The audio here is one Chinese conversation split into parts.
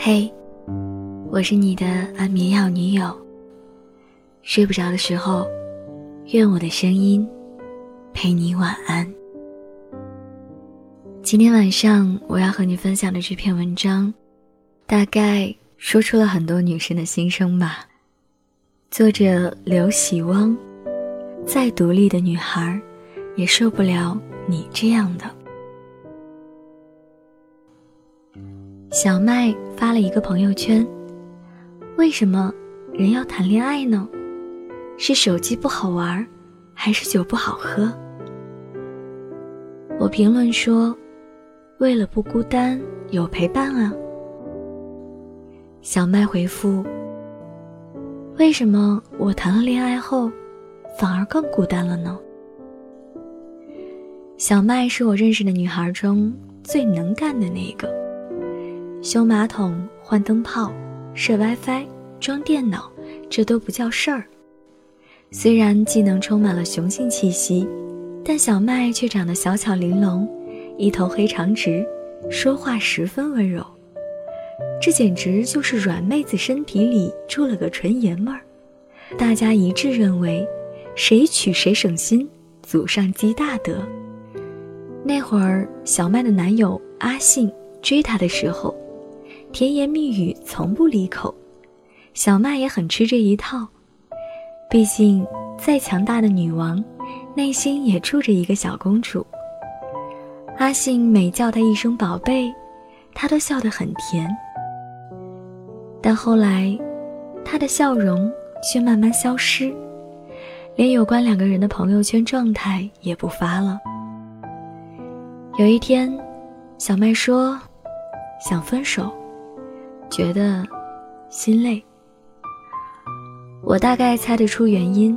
嘿，我是你的安眠药女友。睡不着的时候，愿我的声音陪你晚安。今天晚上我要和你分享的这篇文章，大概说出了很多女生的心声吧。作者刘喜汪，再独立的女孩，也受不了你这样的。小麦发了一个朋友圈：“为什么人要谈恋爱呢？是手机不好玩，还是酒不好喝？”我评论说：“为了不孤单，有陪伴啊。”小麦回复：“为什么我谈了恋爱后，反而更孤单了呢？”小麦是我认识的女孩中最能干的那个。修马桶、换灯泡、设 WiFi、装电脑，这都不叫事儿。虽然技能充满了雄性气息，但小麦却长得小巧玲珑，一头黑长直，说话十分温柔。这简直就是软妹子身体里住了个纯爷们儿。大家一致认为，谁娶谁省心，祖上积大德。那会儿，小麦的男友阿信追她的时候。甜言蜜语从不离口，小麦也很吃这一套。毕竟，再强大的女王，内心也住着一个小公主。阿信每叫她一声宝贝，她都笑得很甜。但后来，她的笑容却慢慢消失，连有关两个人的朋友圈状态也不发了。有一天，小麦说：“想分手。”觉得心累，我大概猜得出原因。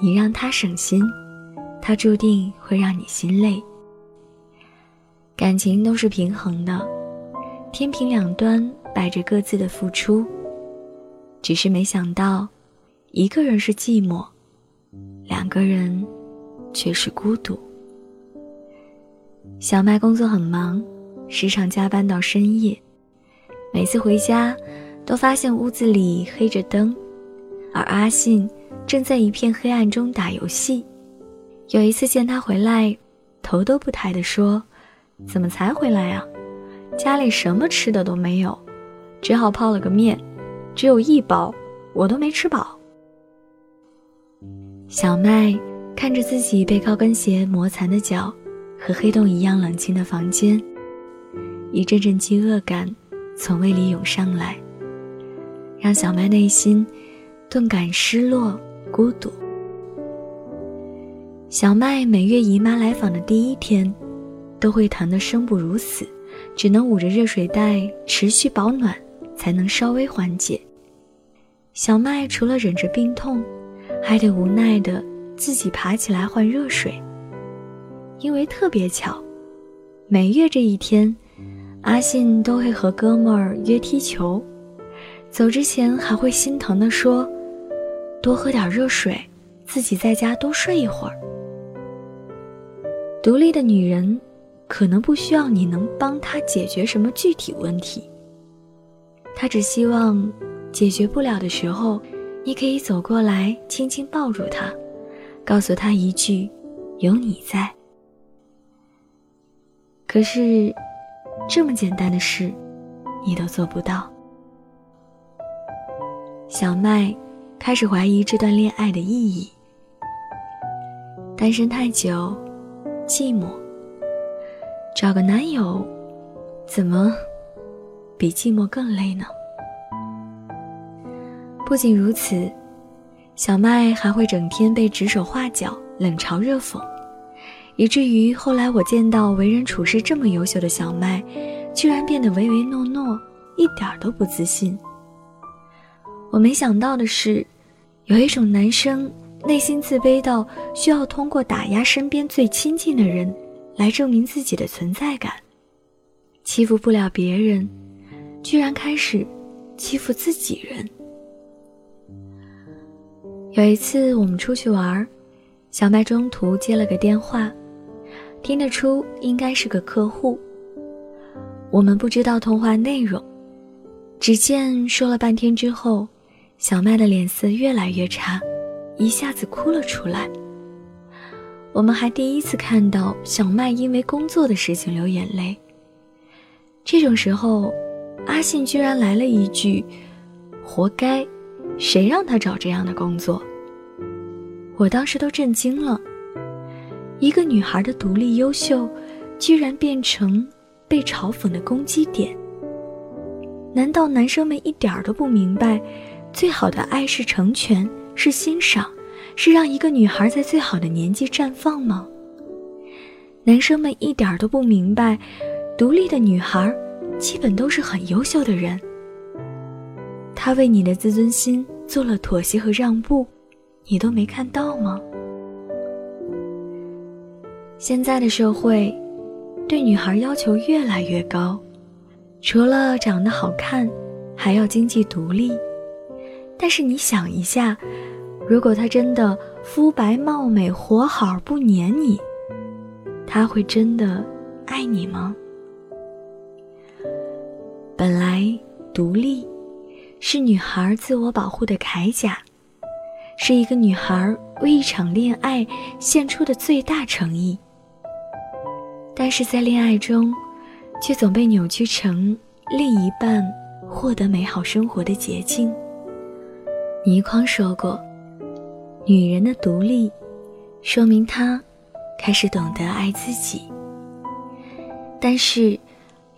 你让他省心，他注定会让你心累。感情都是平衡的，天平两端摆着各自的付出。只是没想到，一个人是寂寞，两个人却是孤独。小麦工作很忙，时常加班到深夜。每次回家，都发现屋子里黑着灯，而阿信正在一片黑暗中打游戏。有一次见他回来，头都不抬地说：“怎么才回来呀？家里什么吃的都没有，只好泡了个面，只有一包，我都没吃饱。”小麦看着自己被高跟鞋磨残的脚，和黑洞一样冷清的房间，一阵阵饥饿感。从胃里涌上来，让小麦内心顿感失落、孤独。小麦每月姨妈来访的第一天，都会疼得生不如死，只能捂着热水袋持续保暖，才能稍微缓解。小麦除了忍着病痛，还得无奈的自己爬起来换热水。因为特别巧，每月这一天。阿信都会和哥们儿约踢球，走之前还会心疼地说：“多喝点热水，自己在家多睡一会儿。”独立的女人，可能不需要你能帮她解决什么具体问题，她只希望解决不了的时候，你可以走过来，轻轻抱住她，告诉她一句：“有你在。”可是。这么简单的事，你都做不到。小麦开始怀疑这段恋爱的意义。单身太久，寂寞。找个男友，怎么比寂寞更累呢？不仅如此，小麦还会整天被指手画脚、冷嘲热讽。以至于后来我见到为人处事这么优秀的小麦，居然变得唯唯诺诺，一点都不自信。我没想到的是，有一种男生内心自卑到需要通过打压身边最亲近的人，来证明自己的存在感。欺负不了别人，居然开始欺负自己人。有一次我们出去玩，小麦中途接了个电话。听得出应该是个客户。我们不知道通话内容，只见说了半天之后，小麦的脸色越来越差，一下子哭了出来。我们还第一次看到小麦因为工作的事情流眼泪。这种时候，阿信居然来了一句：“活该，谁让他找这样的工作？”我当时都震惊了。一个女孩的独立优秀，居然变成被嘲讽的攻击点。难道男生们一点儿都不明白，最好的爱是成全，是欣赏，是让一个女孩在最好的年纪绽放吗？男生们一点儿都不明白，独立的女孩基本都是很优秀的人。她为你的自尊心做了妥协和让步，你都没看到吗？现在的社会，对女孩要求越来越高。除了长得好看，还要经济独立。但是你想一下，如果她真的肤白貌美、活好不粘你，他会真的爱你吗？本来独立是女孩自我保护的铠甲，是一个女孩为一场恋爱献出的最大诚意。但是在恋爱中。却总被扭曲成另一半获得美好生活的捷径。倪匡说过：“女人的独立，说明她开始懂得爱自己。但是，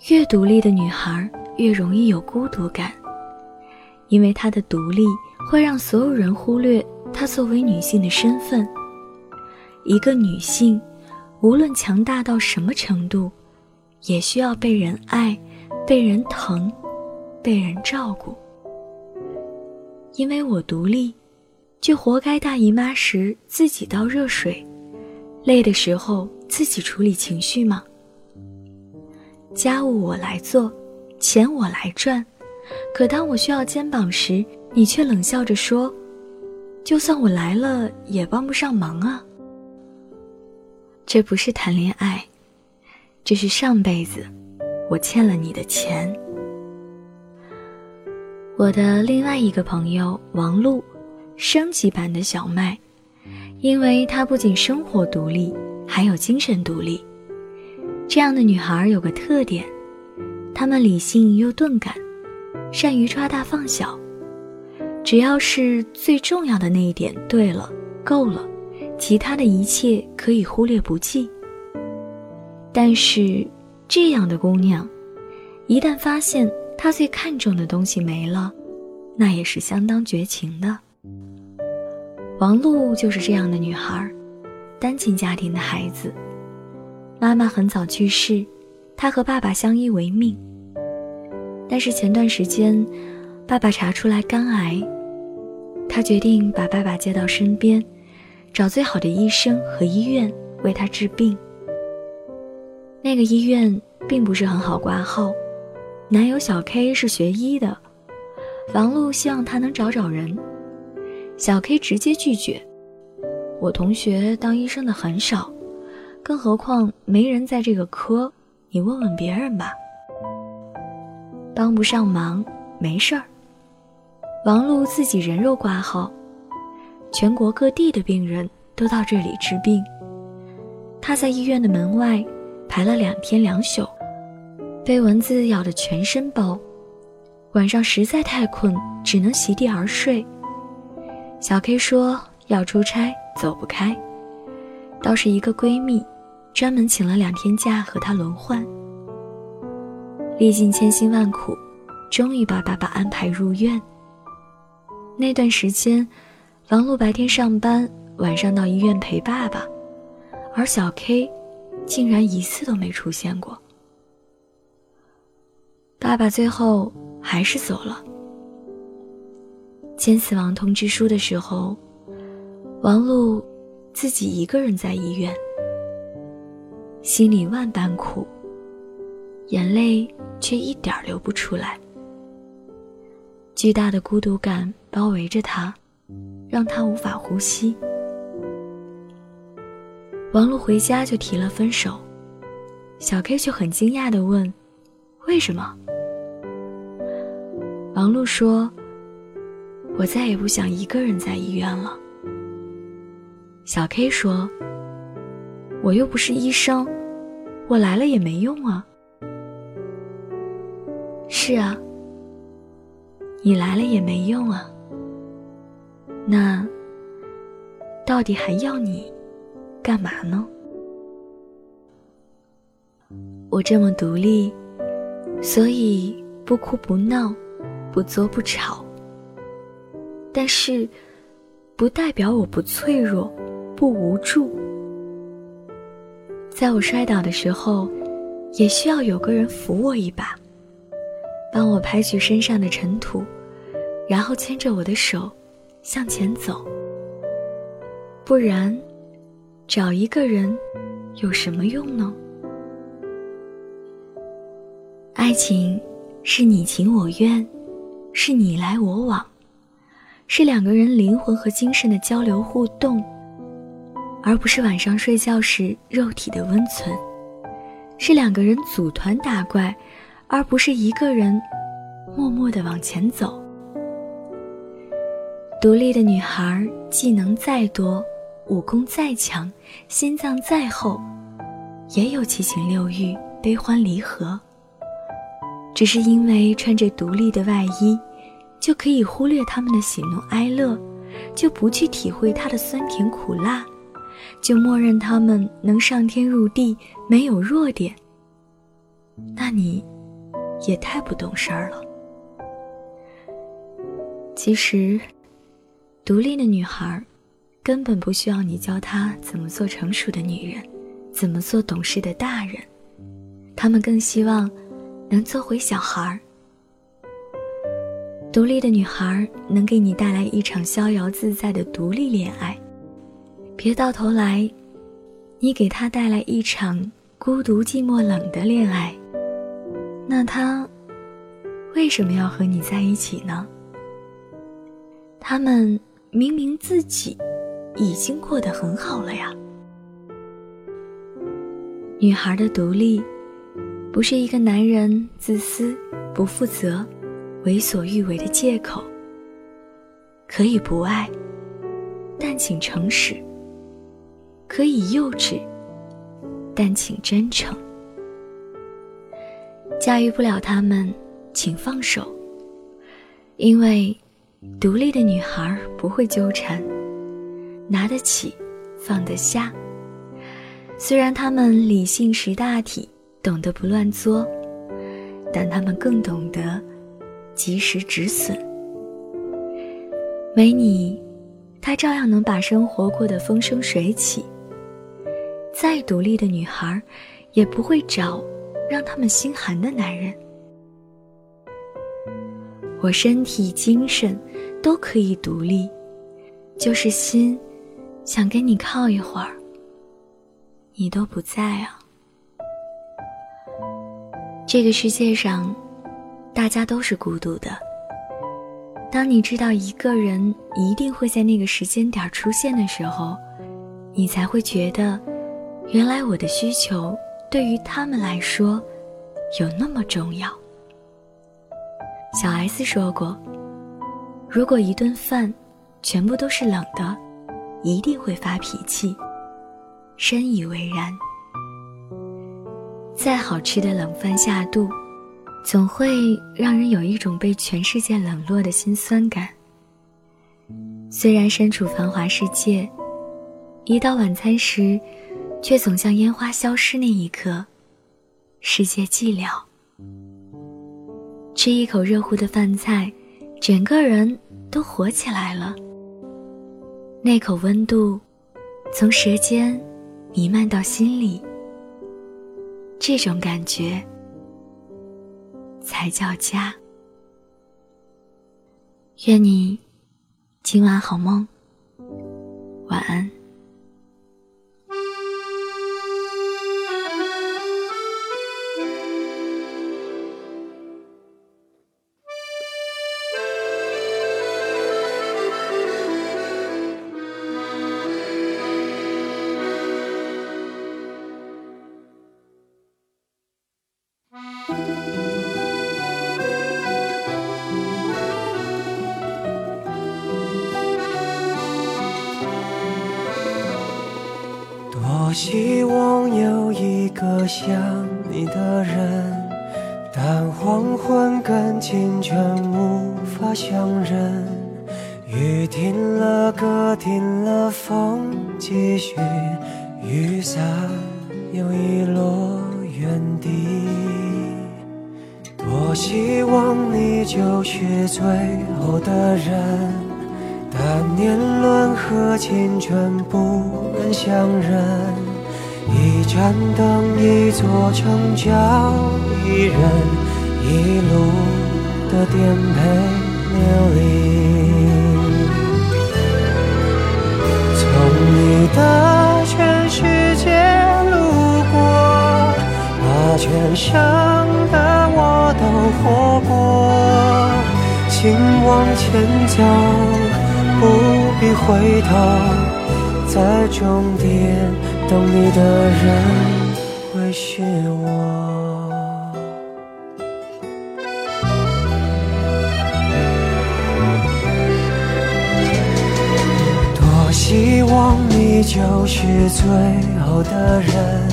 越独立的女孩越容易有孤独感，因为她的独立会让所有人忽略她作为女性的身份。一个女性，无论强大到什么程度。”也需要被人爱，被人疼，被人照顾。因为我独立，就活该大姨妈时自己倒热水，累的时候自己处理情绪吗？家务我来做，钱我来赚，可当我需要肩膀时，你却冷笑着说：“就算我来了，也帮不上忙啊。”这不是谈恋爱。这是上辈子我欠了你的钱。我的另外一个朋友王璐，升级版的小麦，因为她不仅生活独立，还有精神独立。这样的女孩有个特点，她们理性又钝感，善于抓大放小。只要是最重要的那一点对了，够了，其他的一切可以忽略不计。但是，这样的姑娘，一旦发现她最看重的东西没了，那也是相当绝情的。王璐就是这样的女孩，单亲家庭的孩子，妈妈很早去世，她和爸爸相依为命。但是前段时间，爸爸查出来肝癌，她决定把爸爸接到身边，找最好的医生和医院为他治病。那个医院并不是很好挂号，男友小 K 是学医的，王璐希望他能找找人，小 K 直接拒绝。我同学当医生的很少，更何况没人在这个科，你问问别人吧。帮不上忙，没事儿。王璐自己人肉挂号，全国各地的病人都到这里治病，他在医院的门外。排了两天两宿，被蚊子咬得全身包。晚上实在太困，只能席地而睡。小 K 说要出差走不开，倒是一个闺蜜，专门请了两天假和他轮换。历尽千辛万苦，终于把爸爸安排入院。那段时间，王璐白天上班，晚上到医院陪爸爸，而小 K。竟然一次都没出现过。爸爸最后还是走了。签死亡通知书的时候，王璐自己一个人在医院，心里万般苦，眼泪却一点流不出来。巨大的孤独感包围着他，让他无法呼吸。王璐回家就提了分手，小 K 却很惊讶地问：“为什么？”王璐说：“我再也不想一个人在医院了。”小 K 说：“我又不是医生，我来了也没用啊。”是啊，你来了也没用啊。那到底还要你干嘛呢？我这么独立，所以不哭不闹。不作不吵，但是不代表我不脆弱、不无助。在我摔倒的时候，也需要有个人扶我一把，帮我拍去身上的尘土，然后牵着我的手向前走。不然，找一个人有什么用呢？爱情是你情我愿。是你来我往，是两个人灵魂和精神的交流互动，而不是晚上睡觉时肉体的温存；是两个人组团打怪，而不是一个人默默的往前走。独立的女孩，技能再多，武功再强，心脏再厚，也有七情六欲、悲欢离合。只是因为穿着独立的外衣，就可以忽略他们的喜怒哀乐，就不去体会他的酸甜苦辣，就默认他们能上天入地，没有弱点。那你，也太不懂事儿了。其实，独立的女孩，根本不需要你教她怎么做成熟的女人，怎么做懂事的大人，她们更希望。能做回小孩，独立的女孩能给你带来一场逍遥自在的独立恋爱，别到头来，你给她带来一场孤独寂寞冷的恋爱，那她为什么要和你在一起呢？他们明明自己已经过得很好了呀。女孩的独立。不是一个男人自私、不负责、为所欲为的借口。可以不爱，但请诚实；可以幼稚，但请真诚。驾驭不了他们，请放手。因为独立的女孩不会纠缠，拿得起，放得下。虽然他们理性识大体。懂得不乱作，但他们更懂得及时止损。没你，他照样能把生活过得风生水起。再独立的女孩，也不会找让他们心寒的男人。我身体、精神都可以独立，就是心想跟你靠一会儿，你都不在啊。这个世界上，大家都是孤独的。当你知道一个人一定会在那个时间点出现的时候，你才会觉得，原来我的需求对于他们来说有那么重要。小 S 说过：“如果一顿饭全部都是冷的，一定会发脾气。”深以为然。再好吃的冷饭下肚，总会让人有一种被全世界冷落的心酸感。虽然身处繁华世界，一到晚餐时，却总像烟花消失那一刻，世界寂寥。吃一口热乎的饭菜，整个人都活起来了。那口温度，从舌尖弥漫到心里。这种感觉才叫家。愿你今晚好梦，晚安。多希望有一个像你的人，但黄昏跟清晨无法相认。雨停了，歌停了，风继续，雨伞又遗落原地。多希望你就是最后的人。但年轮和青春不忍相认，一盏灯，一座城，叫一人一路的颠沛流离。从你的全世界路过，把全盛的我都活过，请往前走。不必回头，在终点等你的人会是我。多希望你就是最后的人，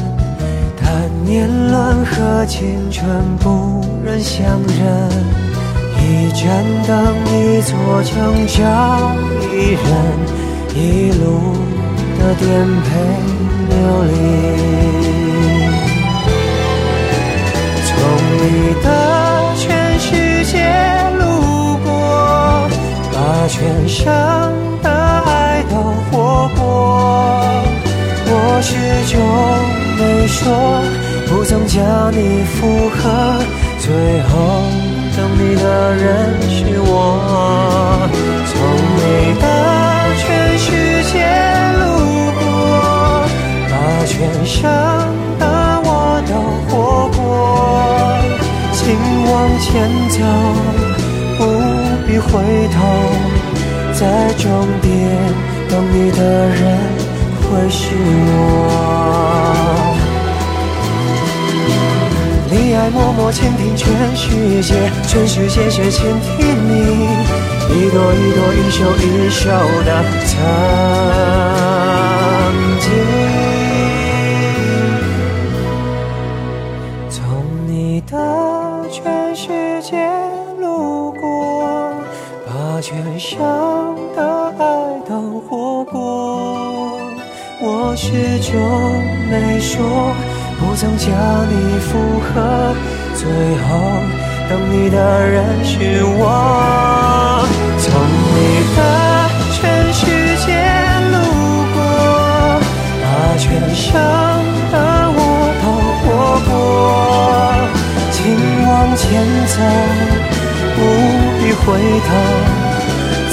但年轮和青春不忍相认。一盏灯，一座城，找一人一路的颠沛流离。从你的全世界路过，把全生的爱都活过。我始终没说，不曾将你附和，最后。等你的人是我，从生的我都活过。请往前走，不必回头，在终点等你的人会是我。你爱默默倾听全世界，全世界却倾听你，一朵一朵，一首一首的曾全生的爱都活过，我始终没说。不曾将你附和，最后等你的人是我。从你的全世界路过，把全生的我都活过。请往前走，不必回头，